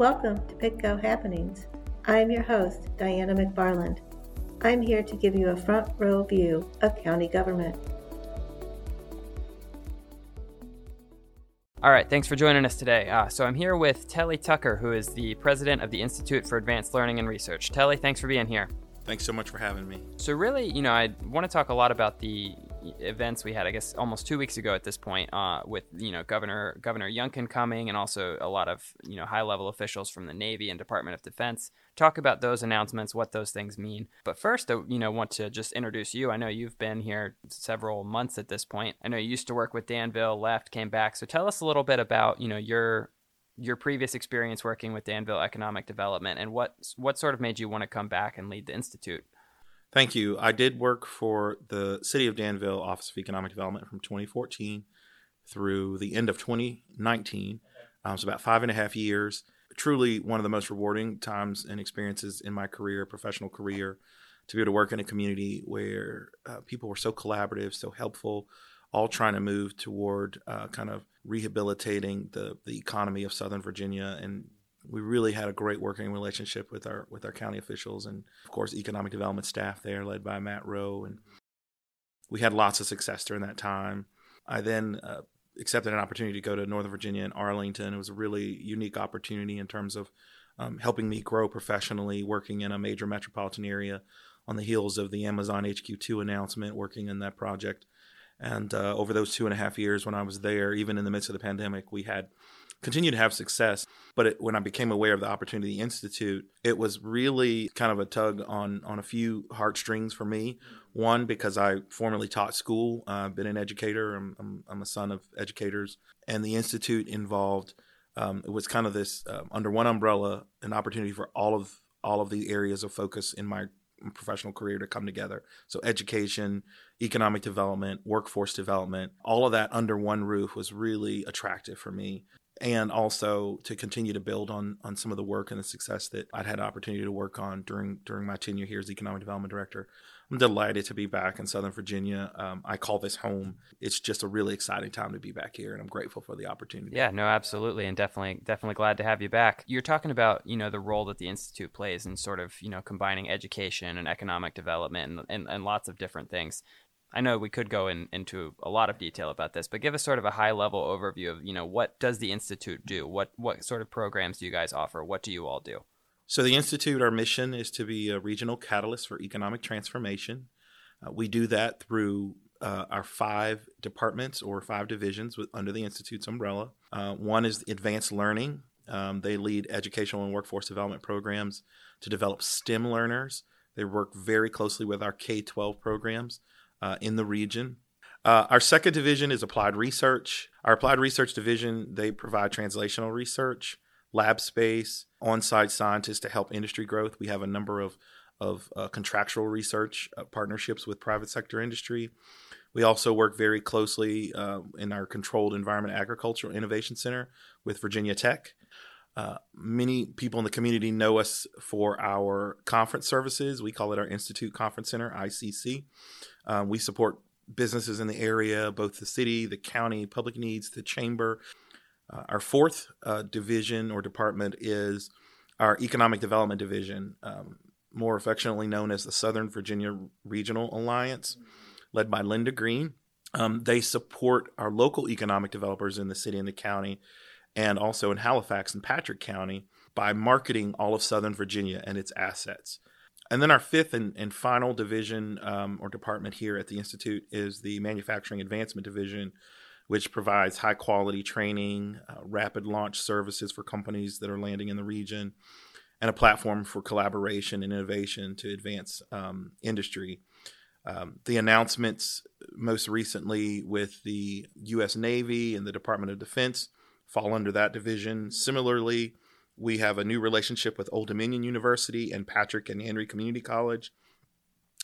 Welcome to PittCo Happenings. I'm your host, Diana McFarland. I'm here to give you a front row view of county government. All right, thanks for joining us today. Uh, so I'm here with Telly Tucker, who is the president of the Institute for Advanced Learning and Research. Telly, thanks for being here. Thanks so much for having me. So really, you know, I want to talk a lot about the events we had, I guess, almost two weeks ago at this point, uh, with you know Governor Governor Youngkin coming, and also a lot of you know high level officials from the Navy and Department of Defense. Talk about those announcements, what those things mean. But first, I you know want to just introduce you. I know you've been here several months at this point. I know you used to work with Danville, left, came back. So tell us a little bit about you know your your previous experience working with Danville Economic Development and what what sort of made you want to come back and lead the institute. Thank you. I did work for the City of Danville Office of Economic Development from 2014 through the end of 2019. Um, about five and a half years. Truly one of the most rewarding times and experiences in my career, professional career, to be able to work in a community where uh, people were so collaborative, so helpful, all trying to move toward uh, kind of rehabilitating the the economy of Southern Virginia and we really had a great working relationship with our with our county officials and of course economic development staff there led by Matt Rowe and we had lots of success during that time. I then uh, accepted an opportunity to go to Northern Virginia and Arlington. It was a really unique opportunity in terms of um, helping me grow professionally, working in a major metropolitan area on the heels of the Amazon HQ2 announcement, working in that project. And uh, over those two and a half years when I was there, even in the midst of the pandemic, we had continued to have success. But it, when I became aware of the Opportunity Institute, it was really kind of a tug on on a few heartstrings for me. One, because I formerly taught school, uh, I've been an educator. I'm, I'm, I'm, a son of educators, and the institute involved. Um, it was kind of this uh, under one umbrella, an opportunity for all of all of the areas of focus in my professional career to come together. So education, economic development, workforce development, all of that under one roof was really attractive for me. And also to continue to build on on some of the work and the success that I'd had opportunity to work on during during my tenure here as economic development director. I'm delighted to be back in Southern Virginia. Um, I call this home. It's just a really exciting time to be back here, and I'm grateful for the opportunity. Yeah, no, absolutely, and definitely, definitely glad to have you back. You're talking about you know the role that the institute plays in sort of you know combining education and economic development and, and, and lots of different things. I know we could go in, into a lot of detail about this, but give us sort of a high level overview of you know what does the institute do? What what sort of programs do you guys offer? What do you all do? So, the Institute, our mission is to be a regional catalyst for economic transformation. Uh, we do that through uh, our five departments or five divisions with, under the Institute's umbrella. Uh, one is advanced learning. Um, they lead educational and workforce development programs to develop STEM learners. They work very closely with our K 12 programs uh, in the region. Uh, our second division is applied research. Our applied research division, they provide translational research lab space, on site scientists to help industry growth. We have a number of, of uh, contractual research uh, partnerships with private sector industry. We also work very closely uh, in our Controlled Environment Agricultural Innovation Center with Virginia Tech. Uh, many people in the community know us for our conference services. We call it our Institute Conference Center, ICC. Uh, we support businesses in the area, both the city, the county, public needs, the chamber, uh, our fourth uh, division or department is our Economic Development Division, um, more affectionately known as the Southern Virginia Regional Alliance, led by Linda Green. Um, they support our local economic developers in the city and the county, and also in Halifax and Patrick County by marketing all of Southern Virginia and its assets. And then our fifth and, and final division um, or department here at the Institute is the Manufacturing Advancement Division, which provides high quality training, uh, rapid launch services for companies that are landing in the region, and a platform for collaboration and innovation to advance um, industry. Um, the announcements most recently with the U.S. Navy and the Department of Defense fall under that division. Similarly, we have a new relationship with Old Dominion University and Patrick and Henry Community College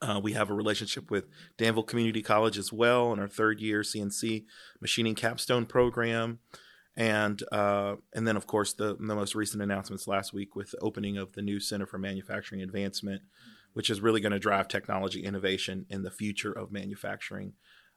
uh, we have a relationship with Danville Community College as well in our third year CNC machining capstone program. And uh, and then, of course, the, the most recent announcements last week with the opening of the new Center for Manufacturing Advancement, which is really going to drive technology innovation in the future of manufacturing.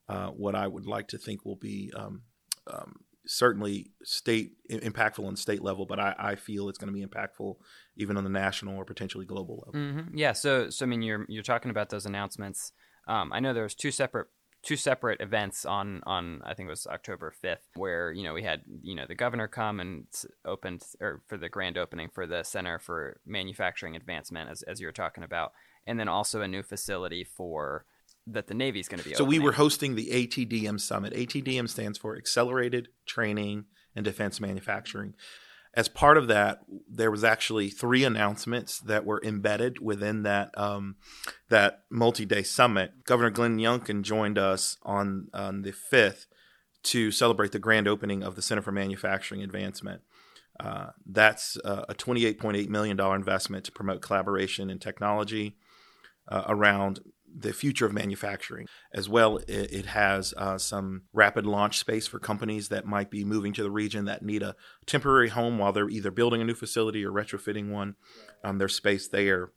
Uh, what I would like to think will be um, um, certainly state impactful on state level, but I, I feel it's going to be impactful even on the national or potentially global level. Mm-hmm. Yeah. So, so I mean, you're you're talking about those announcements. Um, I know there was two separate two separate events on on I think it was October 5th where you know we had you know the governor come and opened or for the grand opening for the Center for Manufacturing Advancement as as you were talking about and then also a new facility for that the Navy is going to be. So opening. we were hosting the ATDM summit. ATDM stands for Accelerated Training and Defense Manufacturing. As part of that, there was actually three announcements that were embedded within that um, that multi-day summit. Governor Glenn Youngkin joined us on on the fifth to celebrate the grand opening of the Center for Manufacturing Advancement. Uh, that's uh, a $28.8 million investment to promote collaboration and technology uh, around the future of manufacturing. As well, it, it has uh, some rapid launch space for companies that might be moving to the region that need a temporary home while they're either building a new facility or retrofitting one. Um, there's space there.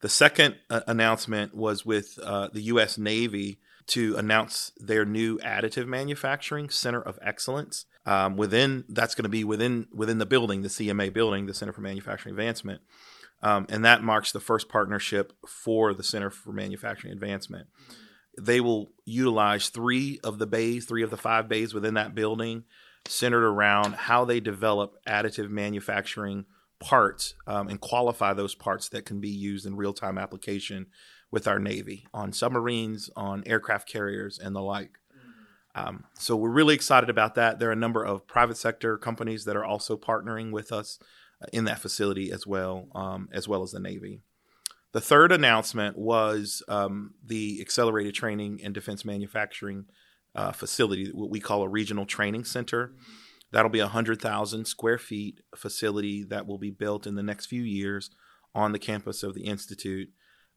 The second uh, announcement was with uh, the U.S. Navy to announce their new additive manufacturing center of excellence. Um, within that's going to be within within the building, the CMA building, the Center for Manufacturing Advancement. Um, and that marks the first partnership for the Center for Manufacturing Advancement. They will utilize three of the bays, three of the five bays within that building, centered around how they develop additive manufacturing parts um, and qualify those parts that can be used in real time application with our Navy on submarines, on aircraft carriers, and the like. Um, so we're really excited about that. There are a number of private sector companies that are also partnering with us in that facility as well, um, as well as the Navy. The third announcement was um, the Accelerated Training and Defense Manufacturing uh, facility, what we call a regional training center. That'll be a 100,000 square feet facility that will be built in the next few years on the campus of the Institute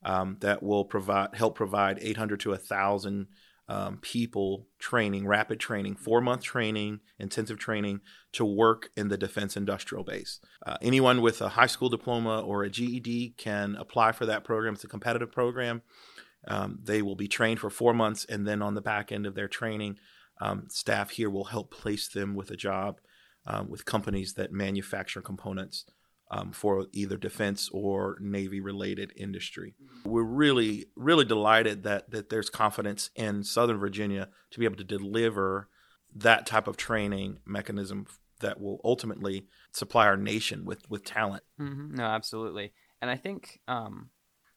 um, that will provide help provide 800 to 1,000 um, people training, rapid training, four month training, intensive training to work in the defense industrial base. Uh, anyone with a high school diploma or a GED can apply for that program. It's a competitive program. Um, they will be trained for four months, and then on the back end of their training, um, staff here will help place them with a job um, with companies that manufacture components um, for either defense or Navy related industry. We're really, really delighted that, that there's confidence in Southern Virginia to be able to deliver that type of training mechanism that will ultimately supply our nation with, with talent. Mm-hmm. No, absolutely. And I think, um,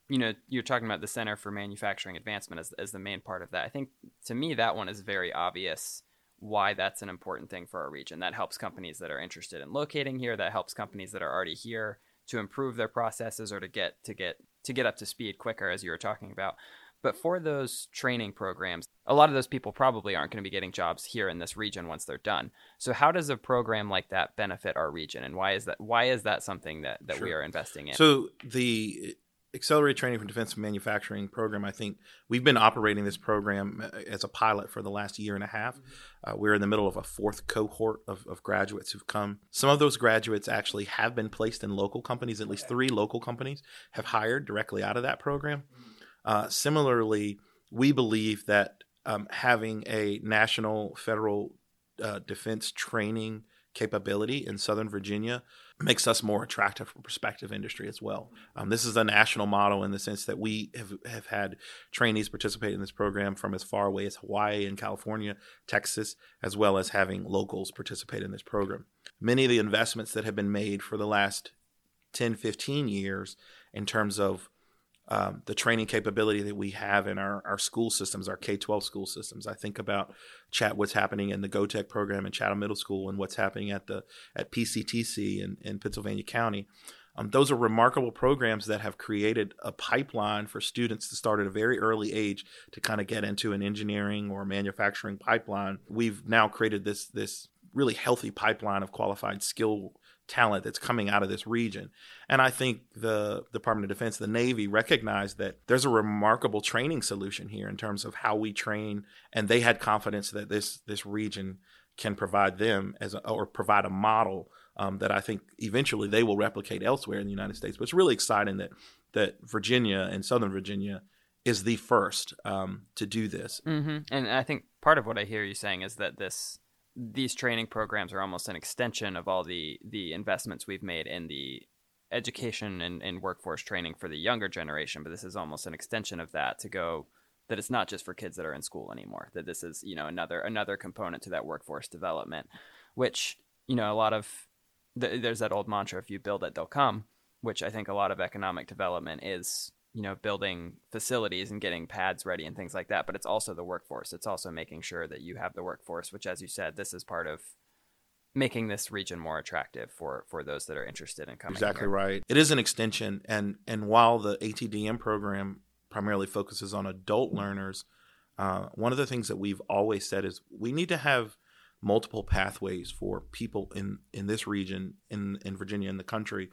you know, you're talking about the Center for Manufacturing Advancement as, as the main part of that. I think to me, that one is very obvious why that's an important thing for our region. That helps companies that are interested in locating here. That helps companies that are already here to improve their processes or to get to get to get up to speed quicker, as you were talking about. But for those training programs, a lot of those people probably aren't going to be getting jobs here in this region once they're done. So how does a program like that benefit our region, and why is that? Why is that something that that sure. we are investing in? So the Accelerated Training for Defense Manufacturing program, I think we've been operating this program uh, as a pilot for the last year and a half. Mm-hmm. Uh, we're in the middle of a fourth cohort of, of, graduates who've come. Some of those graduates actually have been placed in local companies, at least three local companies have hired directly out of that program. Mm-hmm. Uh, similarly, we believe that um, having a national federal uh, defense training capability in Southern Virginia makes us more attractive for prospective industry as well. Um, this is a national model in the sense that we have, have had trainees participate in this program from as far away as Hawaii and California, Texas, as well as having locals participate in this program. Many of the investments that have been made for the last 10, 15 years in terms of um, the training capability that we have in our, our school systems, our K 12 school systems. I think about chat what's happening in the GOTEC program in Chatham Middle School and what's happening at the at PCTC in, in Pittsylvania County. Um, those are remarkable programs that have created a pipeline for students to start at a very early age to kind of get into an engineering or manufacturing pipeline. We've now created this this really healthy pipeline of qualified skill talent that's coming out of this region. And I think the Department of Defense, the Navy, recognized that there's a remarkable training solution here in terms of how we train, and they had confidence that this this region can provide them as a, or provide a model um, that I think eventually they will replicate elsewhere in the United States. But it's really exciting that that Virginia and Southern Virginia is the first um, to do this. Mm-hmm. And I think part of what I hear you saying is that this these training programs are almost an extension of all the the investments we've made in the education and, and workforce training for the younger generation. But this is almost an extension of that to go that it's not just for kids that are in school anymore. That this is you know another another component to that workforce development, which you know a lot of th- there's that old mantra: if you build it, they'll come. Which I think a lot of economic development is you know building facilities and getting pads ready and things like that but it's also the workforce it's also making sure that you have the workforce which as you said this is part of making this region more attractive for for those that are interested in coming exactly here. right it is an extension and and while the atdm program primarily focuses on adult learners uh, one of the things that we've always said is we need to have multiple pathways for people in in this region in in virginia in the country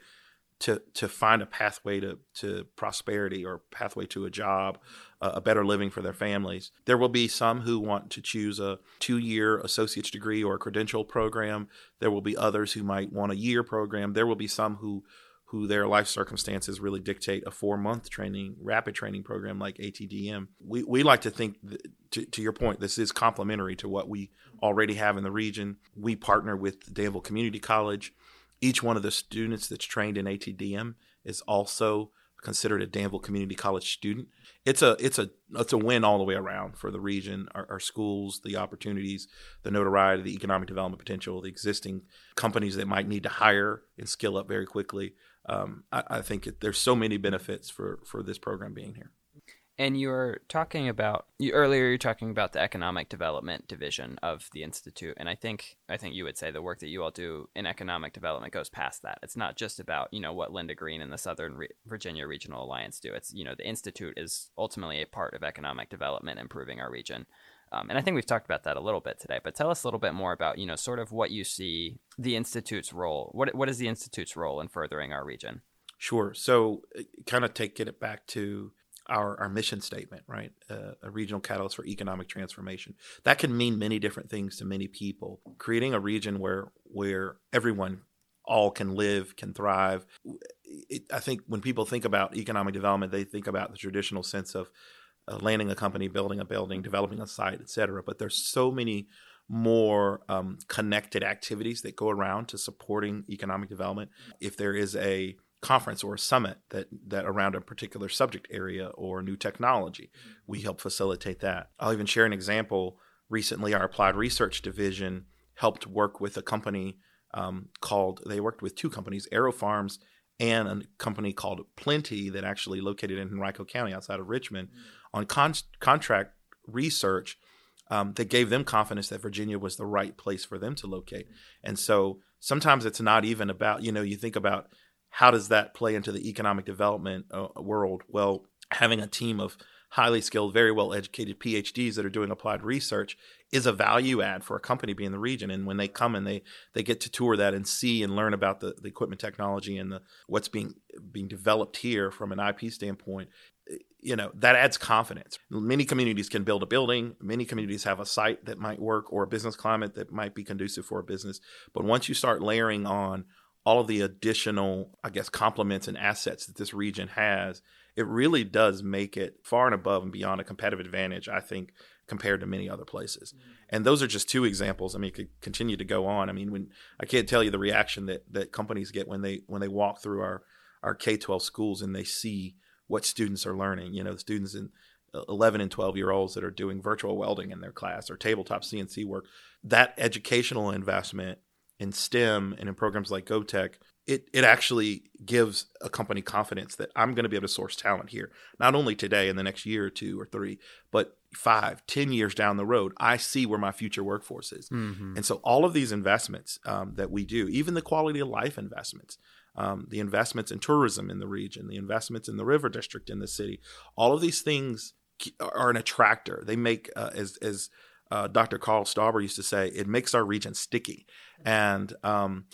to to find a pathway to to prosperity or pathway to a job, uh, a better living for their families. There will be some who want to choose a two year associate's degree or a credential program. There will be others who might want a year program. There will be some who who their life circumstances really dictate a four month training, rapid training program like ATDM. We, we like to think, to, to your point, this is complementary to what we already have in the region. We partner with Danville Community College each one of the students that's trained in ATDM is also considered a Danville Community College student. It's a it's a it's a win all the way around for the region, our, our, schools, the opportunities, the notoriety, the economic development potential, the existing companies that might need to hire and skill up very quickly. Um, I, I, think it, there's so many benefits for for this program being here. And you're talking about you, earlier. You're talking about the economic development division of the institute, and I think I think you would say the work that you all do in economic development goes past that. It's not just about you know what Linda Green and the Southern Re- Virginia Regional Alliance do. It's you know the institute is ultimately a part of economic development, improving our region. Um, and I think we've talked about that a little bit today. But tell us a little bit more about you know sort of what you see the institute's role. What what is the institute's role in furthering our region? Sure. So, uh, kind of taking it back to our, our mission statement, right? Uh, a regional catalyst for economic transformation. That can mean many different things to many people. Creating a region where where everyone all can live, can thrive. It, I think when people think about economic development, they think about the traditional sense of uh, landing a company, building a building, developing a site, et cetera. But there's so many more um, connected activities that go around to supporting economic development. If there is a conference or a summit that that around a particular subject area or new technology. We help facilitate that. I'll even share an example. Recently, our applied research division helped work with a company um, called. They worked with two companies, AeroFarms and a company called Plenty that actually located in Henrico County outside of Richmond mm-hmm. on con- contract research um, that gave them confidence that Virginia was the right place for them to locate. And so sometimes it's not even about, you know, you think about how does that play into the economic development uh, world? Well, having a team of highly skilled, very well educated PhDs that are doing applied research is a value add for a company being in the region. And when they come and they they get to tour that and see and learn about the, the equipment technology and the what's being being developed here from an IP standpoint, you know that adds confidence. Many communities can build a building. Many communities have a site that might work or a business climate that might be conducive for a business. But once you start layering on all of the additional, I guess, complements and assets that this region has, it really does make it far and above and beyond a competitive advantage, I think, compared to many other places. Mm-hmm. And those are just two examples. I mean, it could continue to go on. I mean, when I can't tell you the reaction that that companies get when they when they walk through our our K twelve schools and they see what students are learning. You know, the students in 11 and 12 year olds that are doing virtual welding in their class or tabletop CNC work. That educational investment in STEM and in programs like GOTEC, it, it actually gives a company confidence that I'm going to be able to source talent here, not only today in the next year or two or three, but five, ten years down the road. I see where my future workforce is. Mm-hmm. And so all of these investments um, that we do, even the quality of life investments, um, the investments in tourism in the region, the investments in the river district in the city, all of these things are an attractor. They make, uh, as, as uh, Dr. Karl Stauber used to say, it makes our region sticky. And um,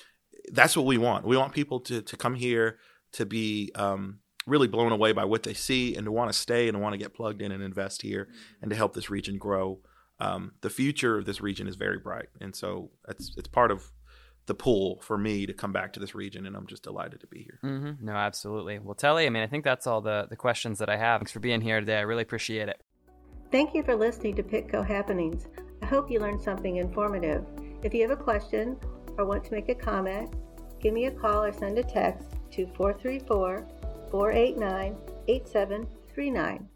that's what we want. We want people to, to come here to be um, really blown away by what they see and to want to stay and to want to get plugged in and invest here and to help this region grow. Um, the future of this region is very bright. And so it's, it's part of the pull for me to come back to this region, and I'm just delighted to be here. Mm-hmm. No, absolutely. Well, Telly, I mean, I think that's all the, the questions that I have. Thanks for being here today. I really appreciate it. Thank you for listening to PittCo Happenings. I hope you learned something informative. If you have a question or want to make a comment, give me a call or send a text to 434 489 8739.